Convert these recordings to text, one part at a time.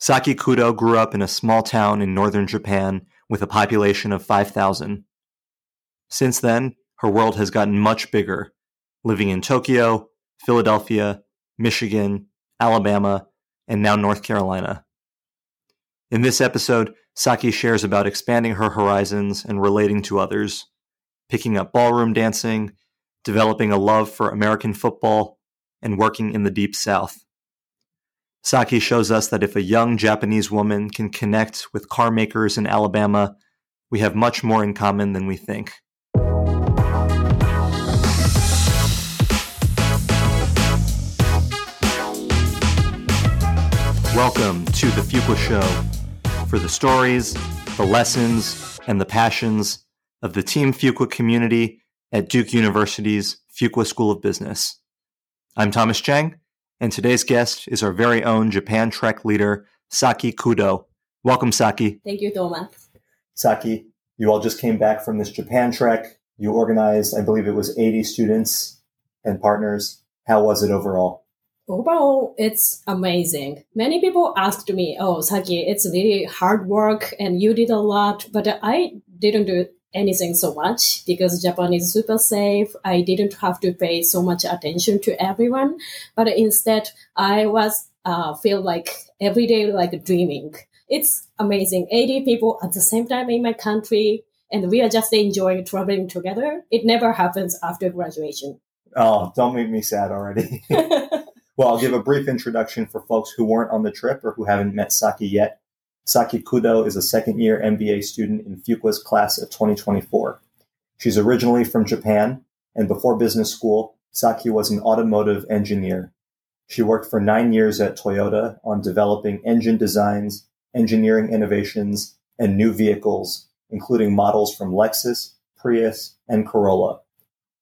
Saki Kudo grew up in a small town in northern Japan with a population of 5,000. Since then, her world has gotten much bigger, living in Tokyo, Philadelphia, Michigan, Alabama, and now North Carolina. In this episode, Saki shares about expanding her horizons and relating to others, picking up ballroom dancing, developing a love for American football, and working in the Deep South. Saki shows us that if a young Japanese woman can connect with car makers in Alabama, we have much more in common than we think. Welcome to the Fuqua Show for the stories, the lessons, and the passions of the Team Fuqua community at Duke University's Fuqua School of Business. I'm Thomas Cheng, and today's guest is our very own Japan Trek leader, Saki Kudo. Welcome, Saki. Thank you, Thomas. Saki, you all just came back from this Japan Trek. You organized, I believe it was 80 students and partners. How was it overall? Overall, it's amazing. Many people asked me, "Oh, Saki, it's really hard work, and you did a lot," but I didn't do anything so much because Japan is super safe. I didn't have to pay so much attention to everyone, but instead, I was uh, feel like every day like dreaming. It's amazing. 80 people at the same time in my country, and we are just enjoying traveling together. It never happens after graduation. Oh, don't make me sad already. Well, I'll give a brief introduction for folks who weren't on the trip or who haven't met Saki yet. Saki Kudo is a second year MBA student in Fuqua's class of 2024. She's originally from Japan, and before business school, Saki was an automotive engineer. She worked for nine years at Toyota on developing engine designs, engineering innovations, and new vehicles, including models from Lexus, Prius, and Corolla.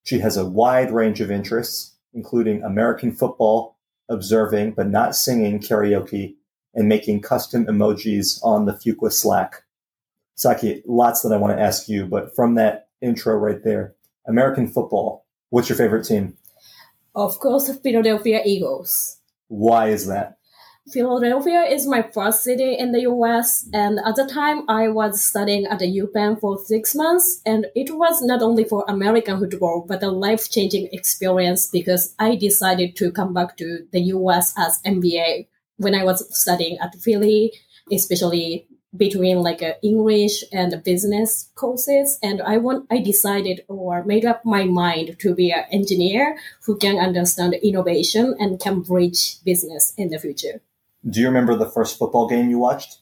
She has a wide range of interests, including American football, observing but not singing karaoke, and making custom emojis on the Fuqua Slack. Saki, lots that I want to ask you, but from that intro right there, American football, what's your favorite team? Of course, the Philadelphia Eagles. Why is that? Philadelphia is my first city in the US, and at the time I was studying at the UPenn for six months, and it was not only for American football, but a life changing experience because I decided to come back to the US as MBA when I was studying at Philly, especially between like a English and business courses. And I want, I decided or made up my mind to be an engineer who can understand innovation and can bridge business in the future. Do you remember the first football game you watched?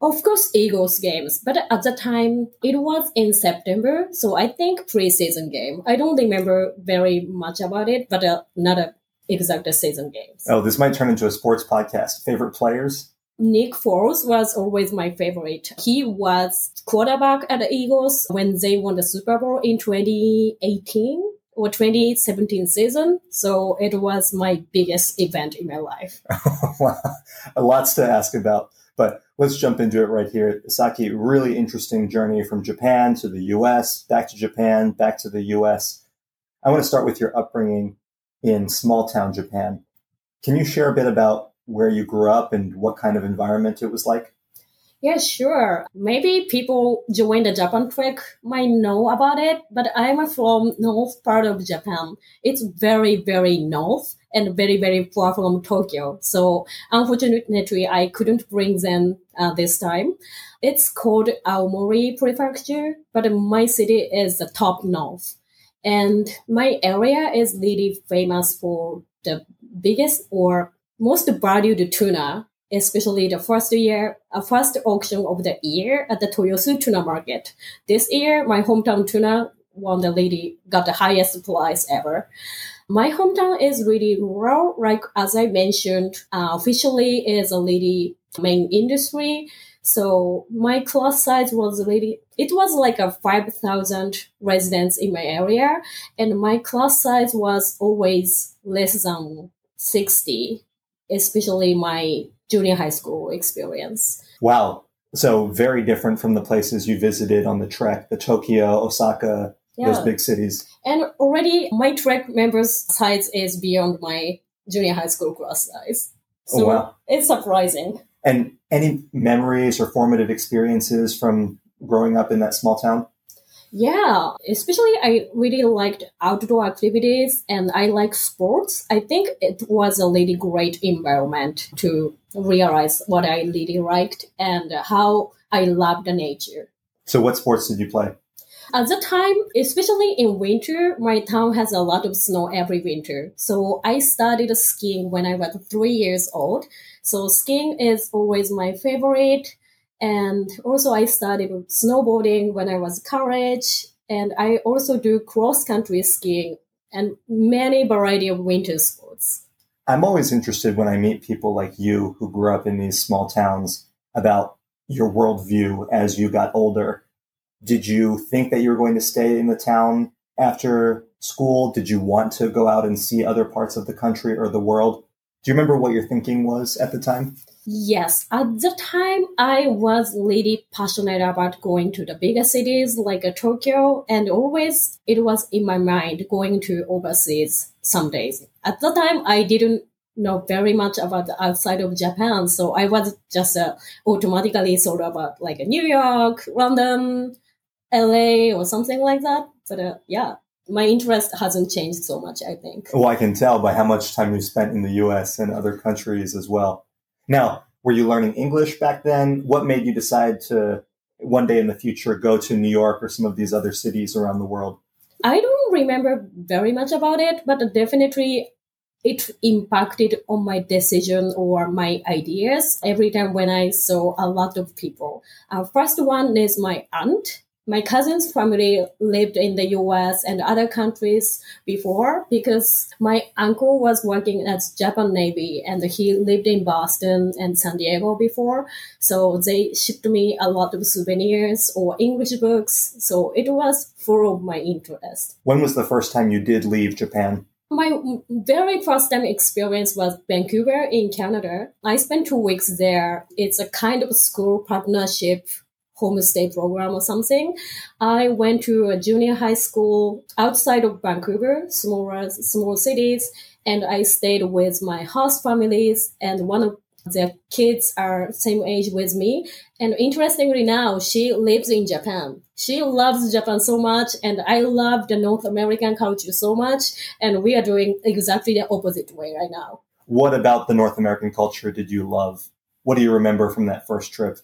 Of course, Eagles games, but at the time it was in September, so I think preseason game. I don't remember very much about it, but uh, not a exact season games. Oh, this might turn into a sports podcast. Favorite players? Nick Foles was always my favorite. He was quarterback at the Eagles when they won the Super Bowl in 2018 or 2017 season. So it was my biggest event in my life. Lots to ask about, but let's jump into it right here. Saki, really interesting journey from Japan to the US, back to Japan, back to the US. I want to start with your upbringing in small town Japan. Can you share a bit about where you grew up and what kind of environment it was like? Yeah, sure. Maybe people join the Japan trek might know about it, but I'm from north part of Japan. It's very, very north and very, very far from Tokyo. So unfortunately, I couldn't bring them uh, this time. It's called Aomori Prefecture, but my city is the top north. And my area is really famous for the biggest or most valued tuna especially the first year, uh, first auction of the year at the Toyosu tuna market. This year, my hometown tuna won the lady, got the highest price ever. My hometown is really rural, like as I mentioned, uh, officially is a lady main industry. So my class size was really, it was like a 5,000 residents in my area. And my class size was always less than 60, especially my junior high school experience. Wow. So very different from the places you visited on the trek, the Tokyo, Osaka, yeah. those big cities. And already my trek members size is beyond my junior high school class size. So oh, wow. it's surprising. And any memories or formative experiences from growing up in that small town? Yeah, especially I really liked outdoor activities and I like sports. I think it was a really great environment to realize what I really liked and how I loved the nature. So, what sports did you play? At the time, especially in winter, my town has a lot of snow every winter. So I started skiing when I was three years old. So skiing is always my favorite. And also I started snowboarding when I was college. And I also do cross country skiing and many variety of winter sports. I'm always interested when I meet people like you who grew up in these small towns about your worldview as you got older did you think that you were going to stay in the town after school? Did you want to go out and see other parts of the country or the world? Do you remember what your thinking was at the time? Yes, at the time I was really passionate about going to the bigger cities like uh, Tokyo, and always it was in my mind going to overseas some days. At the time, I didn't know very much about the outside of Japan, so I was just uh, automatically sort of about like a New York, London, LA or something like that. But uh, yeah, my interest hasn't changed so much, I think. Well, I can tell by how much time you spent in the US and other countries as well. Now, were you learning English back then? What made you decide to one day in the future go to New York or some of these other cities around the world? I don't remember very much about it, but definitely it impacted on my decision or my ideas every time when I saw a lot of people. Uh, first one is my aunt my cousin's family lived in the US and other countries before because my uncle was working at Japan Navy and he lived in Boston and San Diego before. So they shipped me a lot of souvenirs or English books. So it was full of my interest. When was the first time you did leave Japan? My very first time experience was Vancouver in Canada. I spent two weeks there. It's a kind of school partnership homestay program or something. I went to a junior high school outside of Vancouver, small small cities, and I stayed with my host families and one of their kids are same age with me. And interestingly now, she lives in Japan. She loves Japan so much and I love the North American culture so much. And we are doing exactly the opposite way right now. What about the North American culture did you love? What do you remember from that first trip?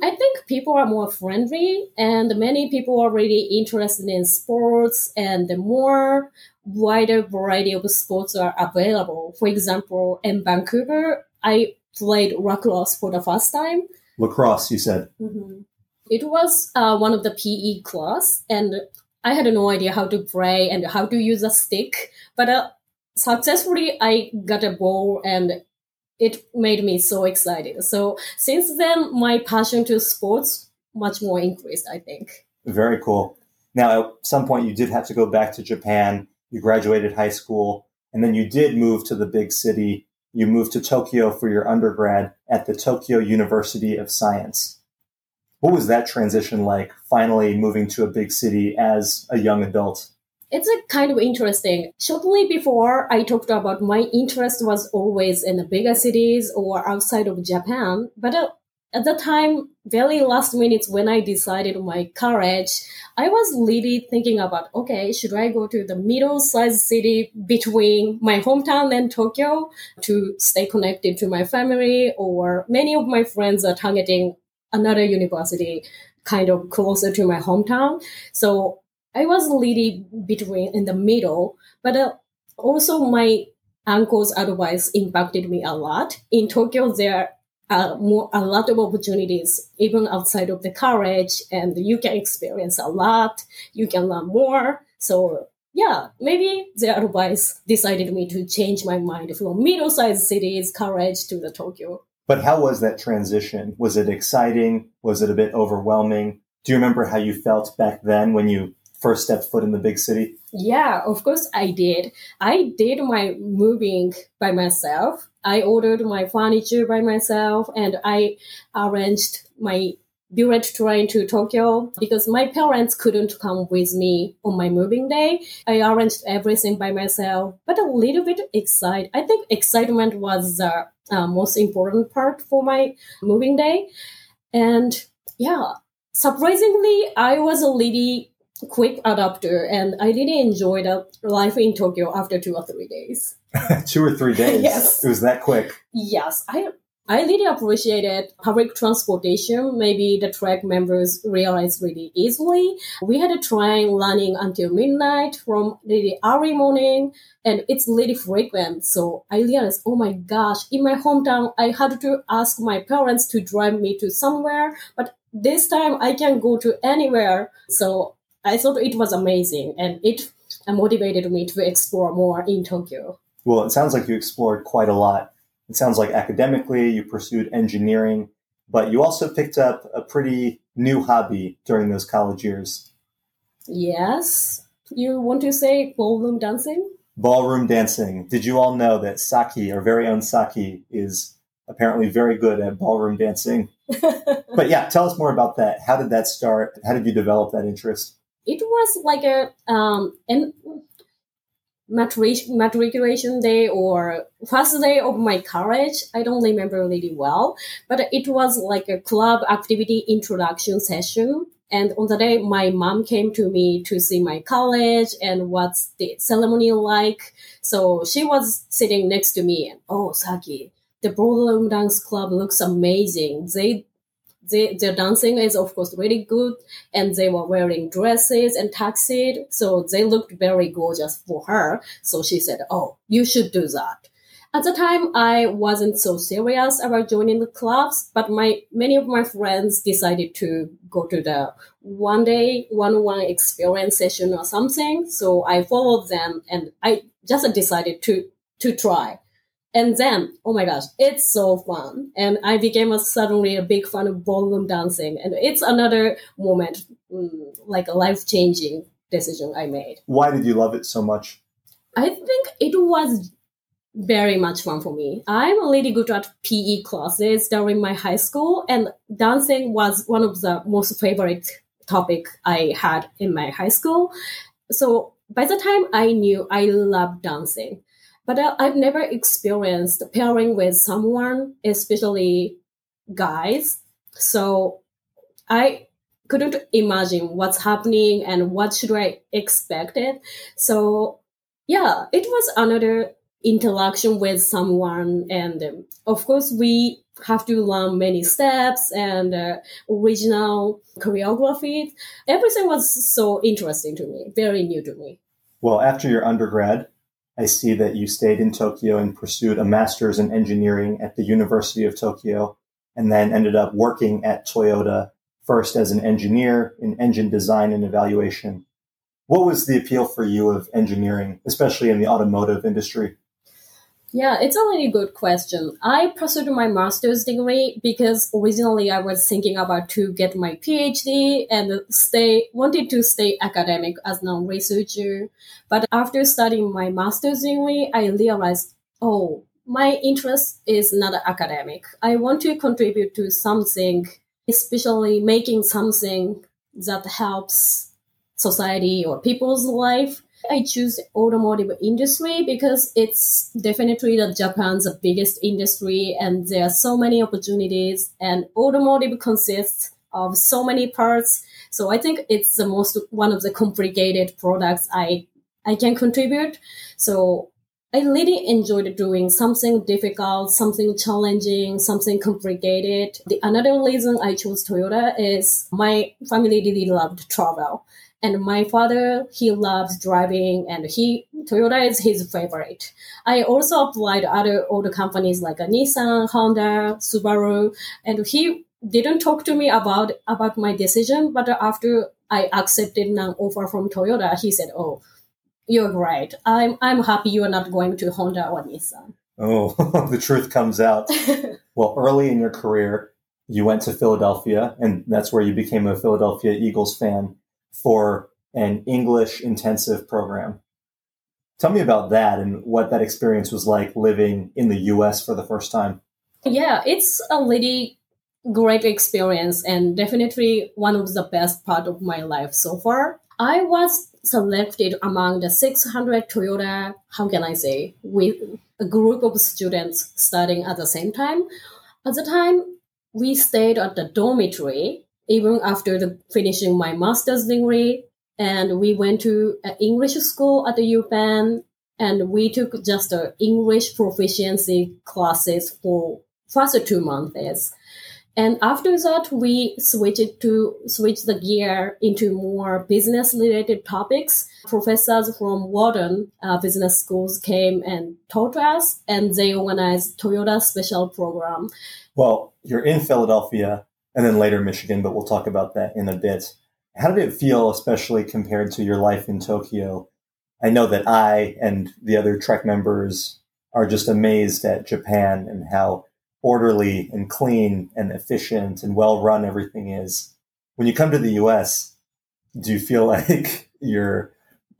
I think people are more friendly and many people are really interested in sports and the more wider variety of sports are available. For example, in Vancouver, I played lacrosse for the first time. Lacrosse, you said? Mm-hmm. It was uh, one of the PE class and I had no idea how to play and how to use a stick, but uh, successfully I got a ball and it made me so excited. So since then, my passion to sports much more increased, I think. Very cool. Now, at some point, you did have to go back to Japan. You graduated high school, and then you did move to the big city. You moved to Tokyo for your undergrad at the Tokyo University of Science. What was that transition like, finally moving to a big city as a young adult? It's a kind of interesting. Shortly before, I talked about my interest was always in the bigger cities or outside of Japan. But uh, at the time, very last minute when I decided my college, I was really thinking about, okay, should I go to the middle sized city between my hometown and Tokyo to stay connected to my family? Or many of my friends are targeting another university kind of closer to my hometown. So I was really between in the middle, but uh, also my uncle's advice impacted me a lot. In Tokyo, there are more, a lot of opportunities, even outside of the college, and you can experience a lot. You can learn more. So yeah, maybe the advice decided me to change my mind from middle-sized cities, college to the Tokyo. But how was that transition? Was it exciting? Was it a bit overwhelming? Do you remember how you felt back then when you first stepped foot in the big city? Yeah, of course I did. I did my moving by myself. I ordered my furniture by myself and I arranged my bullet train to Tokyo because my parents couldn't come with me on my moving day. I arranged everything by myself, but a little bit excited. I think excitement was the uh, most important part for my moving day. And yeah, surprisingly, I was a really quick adapter and I really enjoyed life in Tokyo after two or three days. two or three days? yes. It was that quick. Yes. I I really appreciated public transportation. Maybe the track members realized really easily. We had a train running until midnight from really early morning and it's really frequent. So I realized, oh my gosh, in my hometown, I had to ask my parents to drive me to somewhere, but this time I can go to anywhere. So I thought it was amazing and it motivated me to explore more in Tokyo. Well, it sounds like you explored quite a lot it sounds like academically you pursued engineering, but you also picked up a pretty new hobby during those college years. Yes. You want to say ballroom dancing? Ballroom dancing. Did you all know that Saki, our very own Saki, is apparently very good at ballroom dancing? but yeah, tell us more about that. How did that start? How did you develop that interest? It was like a um, an matriculation day or first day of my college. I don't remember really well, but it was like a club activity introduction session. And on the day, my mom came to me to see my college and what's the ceremony like. So she was sitting next to me and, oh, Saki, the ballroom dance club looks amazing. They they, their dancing is of course really good and they were wearing dresses and tuxedo so they looked very gorgeous for her. So she said oh you should do that. At the time i wasn't so serious about joining the clubs but my many of my friends decided to go to the one day one-on-one experience session or something. So i followed them and i just decided to to try and then, oh my gosh, it's so fun. And I became a, suddenly a big fan of ballroom dancing. And it's another moment, mm, like a life changing decision I made. Why did you love it so much? I think it was very much fun for me. I'm really good at PE classes during my high school, and dancing was one of the most favorite topic I had in my high school. So by the time I knew I loved dancing, but I've never experienced pairing with someone, especially guys. So I couldn't imagine what's happening and what should I expect it. So yeah, it was another interaction with someone. And um, of course, we have to learn many steps and uh, original choreography. Everything was so interesting to me, very new to me. Well, after your undergrad, I see that you stayed in Tokyo and pursued a master's in engineering at the University of Tokyo, and then ended up working at Toyota first as an engineer in engine design and evaluation. What was the appeal for you of engineering, especially in the automotive industry? Yeah, it's a really good question. I pursued my master's degree because originally I was thinking about to get my PhD and stay wanted to stay academic as a researcher. But after studying my master's degree, I realized, oh, my interest is not academic. I want to contribute to something, especially making something that helps society or people's life I choose automotive industry because it's definitely the Japan's biggest industry and there are so many opportunities and automotive consists of so many parts. So I think it's the most one of the complicated products I I can contribute. So I really enjoyed doing something difficult, something challenging, something complicated. The another reason I chose Toyota is my family really loved travel. And my father, he loves driving and he, Toyota is his favorite. I also applied other auto companies like a Nissan, Honda, Subaru, and he didn't talk to me about, about my decision, but after I accepted an offer from Toyota, he said, Oh, you're right. I'm, I'm happy you are not going to Honda or Nissan. Oh, the truth comes out. well, early in your career, you went to Philadelphia, and that's where you became a Philadelphia Eagles fan for an English intensive program. Tell me about that and what that experience was like living in the US for the first time. Yeah, it's a really great experience and definitely one of the best part of my life so far. I was selected among the 600 Toyota, how can I say, with a group of students studying at the same time. At the time, we stayed at the dormitory even after the finishing my master's degree. And we went to an English school at the UPenn and we took just the English proficiency classes for first two months. And after that, we switched to switch the gear into more business related topics. Professors from Wharton uh, business schools came and taught us, and they organized Toyota special program. Well, you're in Philadelphia and then later Michigan, but we'll talk about that in a bit. How did it feel, especially compared to your life in Tokyo? I know that I and the other Trek members are just amazed at Japan and how orderly and clean and efficient and well run everything is. When you come to the US, do you feel like you're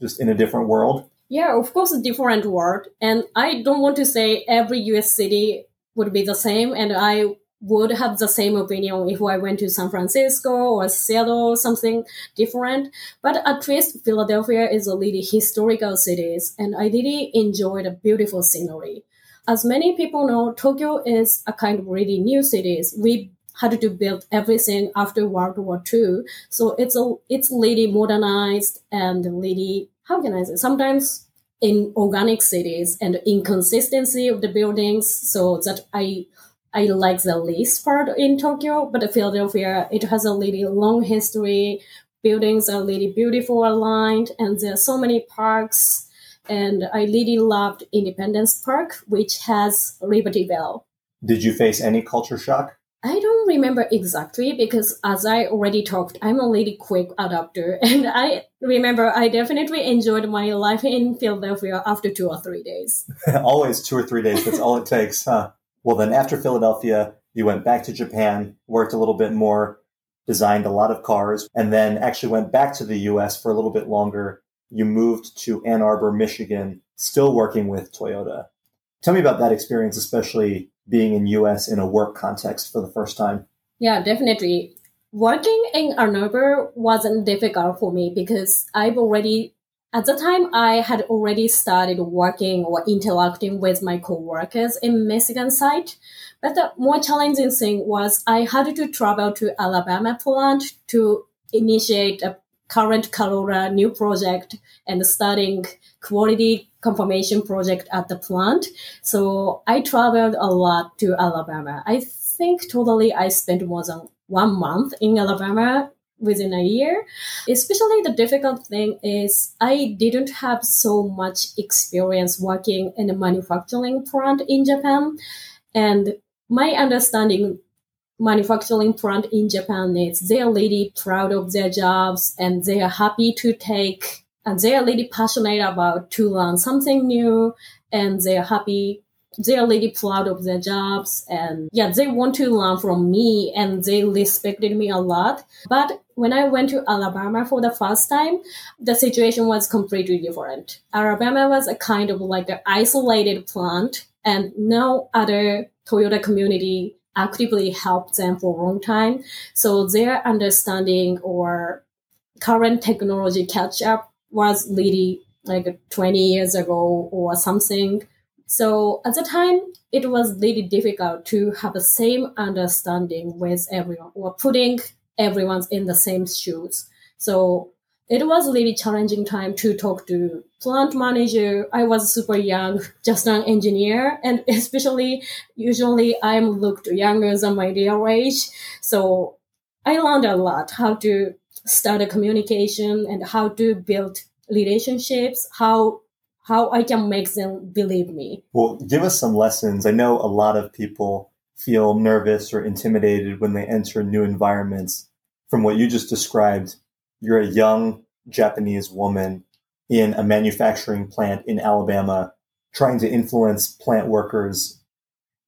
just in a different world? Yeah, of course, a different world. And I don't want to say every US city would be the same. And I would have the same opinion if I went to San Francisco or Seattle, or something different. But at least Philadelphia is a really historical city, and I really enjoy the beautiful scenery as many people know, Tokyo is a kind of really new city. We had to build everything after World War II. So it's a it's really modernized and really how can I say sometimes in organic cities and inconsistency of the buildings. So that I I like the least part in Tokyo, but Philadelphia it has a really long history. Buildings are really beautiful aligned, and there are so many parks and I really loved Independence Park, which has Liberty Bell. Did you face any culture shock? I don't remember exactly because, as I already talked, I'm a really quick adapter, and I remember I definitely enjoyed my life in Philadelphia after two or three days. Always two or three days. That's all it takes, huh? Well, then after Philadelphia, you went back to Japan, worked a little bit more, designed a lot of cars, and then actually went back to the U.S. for a little bit longer you moved to Ann Arbor, Michigan, still working with Toyota. Tell me about that experience, especially being in US in a work context for the first time. Yeah, definitely. Working in Ann Arbor wasn't difficult for me because I've already at the time I had already started working or interacting with my coworkers in Michigan site. But the more challenging thing was I had to travel to Alabama plant to initiate a current Corolla new project and starting quality confirmation project at the plant. So I traveled a lot to Alabama. I think totally I spent more than one month in Alabama within a year. Especially the difficult thing is I didn't have so much experience working in a manufacturing plant in Japan. And my understanding manufacturing plant in Japan is they're really proud of their jobs and they are happy to take and they are really passionate about to learn something new and they are happy they are really proud of their jobs and yeah they want to learn from me and they respected me a lot but when i went to alabama for the first time the situation was completely different alabama was a kind of like an isolated plant and no other toyota community actively helped them for a long time. So their understanding or current technology catch up was really like 20 years ago or something. So at the time, it was really difficult to have the same understanding with everyone or putting everyone in the same shoes. So it was a really challenging time to talk to plant manager. I was super young, just an engineer, and especially usually I'm looked younger than my real age. So I learned a lot how to start a communication and how to build relationships, how how I can make them believe me. Well, give us some lessons. I know a lot of people feel nervous or intimidated when they enter new environments. From what you just described, you're a young Japanese woman in a manufacturing plant in Alabama trying to influence plant workers.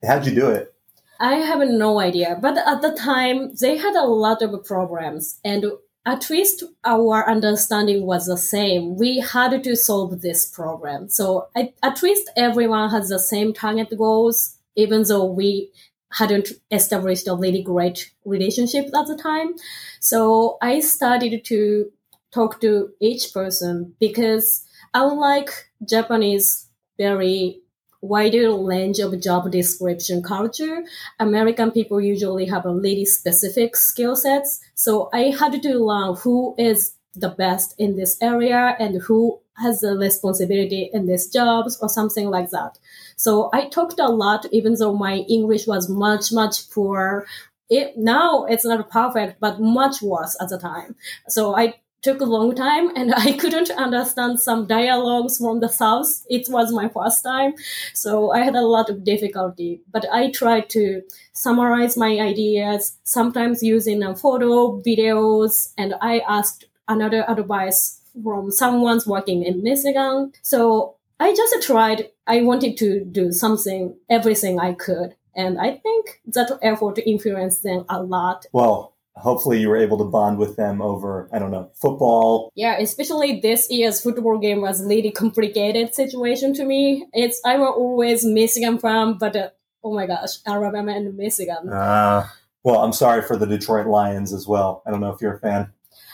How'd you do it? I have no idea. But at the time, they had a lot of programs, and at least our understanding was the same. We had to solve this problem. So at least everyone has the same target goals, even though we hadn't established a really great relationship at the time. So I started to talk to each person because unlike Japanese very wider range of job description culture, American people usually have a really specific skill sets. So I had to learn who is the best in this area and who has the responsibility in these jobs or something like that. So I talked a lot, even though my English was much, much poor. It, now it's not perfect, but much worse at the time. So I took a long time and I couldn't understand some dialogues from the South. It was my first time. So I had a lot of difficulty, but I tried to summarize my ideas, sometimes using a photo, videos, and I asked another advice from someone's working in Michigan. So I just tried, I wanted to do something, everything I could. And I think that effort influenced them a lot. Well, hopefully you were able to bond with them over i don't know football yeah especially this year's football game was really complicated situation to me it's i was always michigan fan but uh, oh my gosh alabama and michigan uh, well i'm sorry for the detroit lions as well i don't know if you're a fan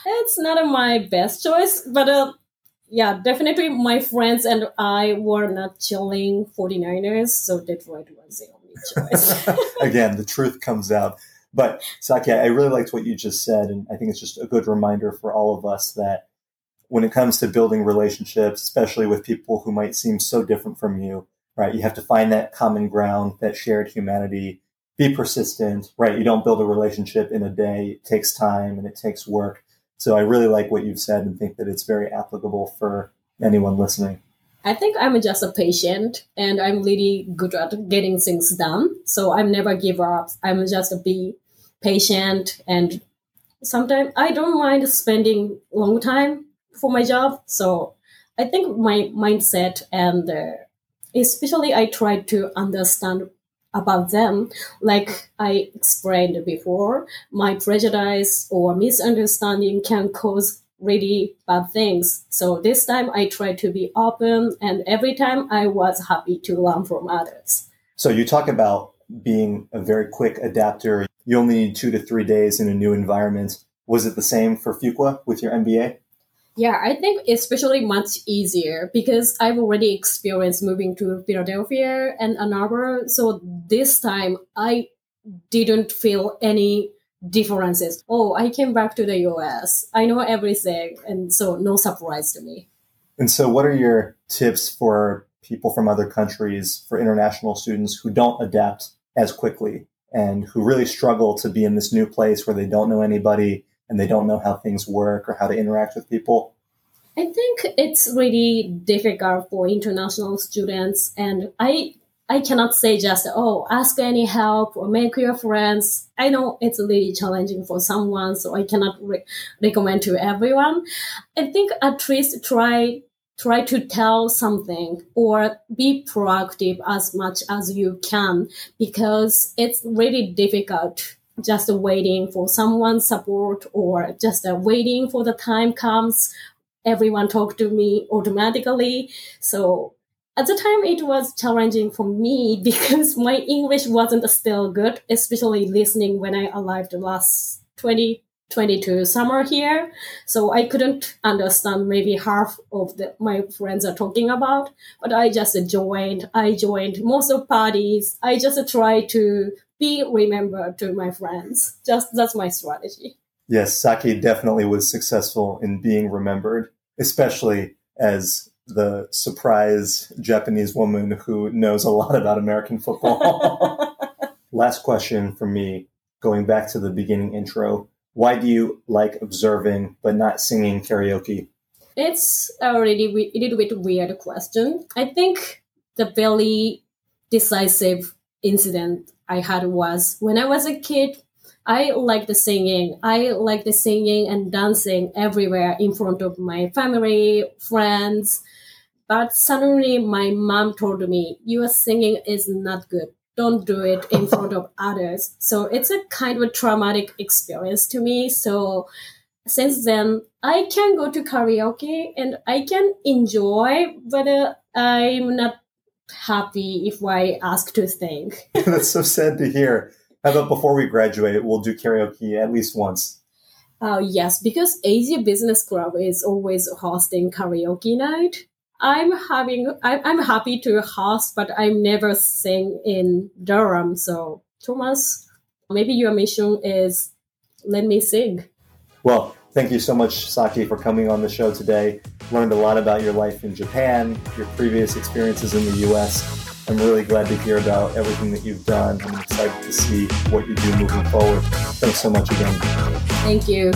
it's not my best choice but uh, yeah definitely my friends and i were not chilling 49ers so detroit was the only choice again the truth comes out but Saki, I really liked what you just said, and I think it's just a good reminder for all of us that when it comes to building relationships, especially with people who might seem so different from you, right? You have to find that common ground, that shared humanity. Be persistent, right? You don't build a relationship in a day. It takes time and it takes work. So I really like what you've said and think that it's very applicable for anyone listening. I think I'm just a patient and I'm really good at getting things done. So I'm never give up. I'm just a be patient and sometimes I don't mind spending long time for my job. So I think my mindset and uh, especially I try to understand about them. Like I explained before, my prejudice or misunderstanding can cause really bad things. So this time I try to be open and every time I was happy to learn from others. So you talk about being a very quick adapter you only need two to three days in a new environment. Was it the same for Fuqua with your MBA? Yeah, I think especially much easier because I've already experienced moving to Philadelphia and Ann Arbor. So this time I didn't feel any differences. Oh, I came back to the US. I know everything. And so no surprise to me. And so, what are your tips for people from other countries, for international students who don't adapt as quickly and who really struggle to be in this new place where they don't know anybody and they don't know how things work or how to interact with people? I think it's really difficult for international students, and I I cannot say just oh ask any help or make your friends. I know it's really challenging for someone, so I cannot re- recommend to everyone. I think at least try try to tell something or be proactive as much as you can because it's really difficult just waiting for someone's support or just uh, waiting for the time comes everyone talk to me automatically. So at the time it was challenging for me because my english wasn't still good especially listening when i arrived last 2022 summer here. So i couldn't understand maybe half of the my friends are talking about but i just joined i joined most of parties. I just try to be remembered to my friends just that's my strategy yes saki definitely was successful in being remembered especially as the surprise japanese woman who knows a lot about american football last question for me going back to the beginning intro why do you like observing but not singing karaoke? It's a really a little bit weird question. I think the very decisive incident I had was when I was a kid. I liked the singing. I liked the singing and dancing everywhere in front of my family, friends. But suddenly my mom told me, your singing is not good don't do it in front of others. So it's a kind of a traumatic experience to me. So since then, I can go to karaoke and I can enjoy, but uh, I'm not happy if I ask to sing. That's so sad to hear. How about before we graduate, we'll do karaoke at least once? Uh, yes, because Asia Business Club is always hosting karaoke night. I'm having, I'm, I'm happy to host, but I'm never sing in Durham. So, Thomas, maybe your mission is let me sing. Well, thank you so much, Saki, for coming on the show today. Learned a lot about your life in Japan, your previous experiences in the U.S. I'm really glad to hear about everything that you've done. I'm excited to see what you do moving forward. Thanks so much again. Thank you.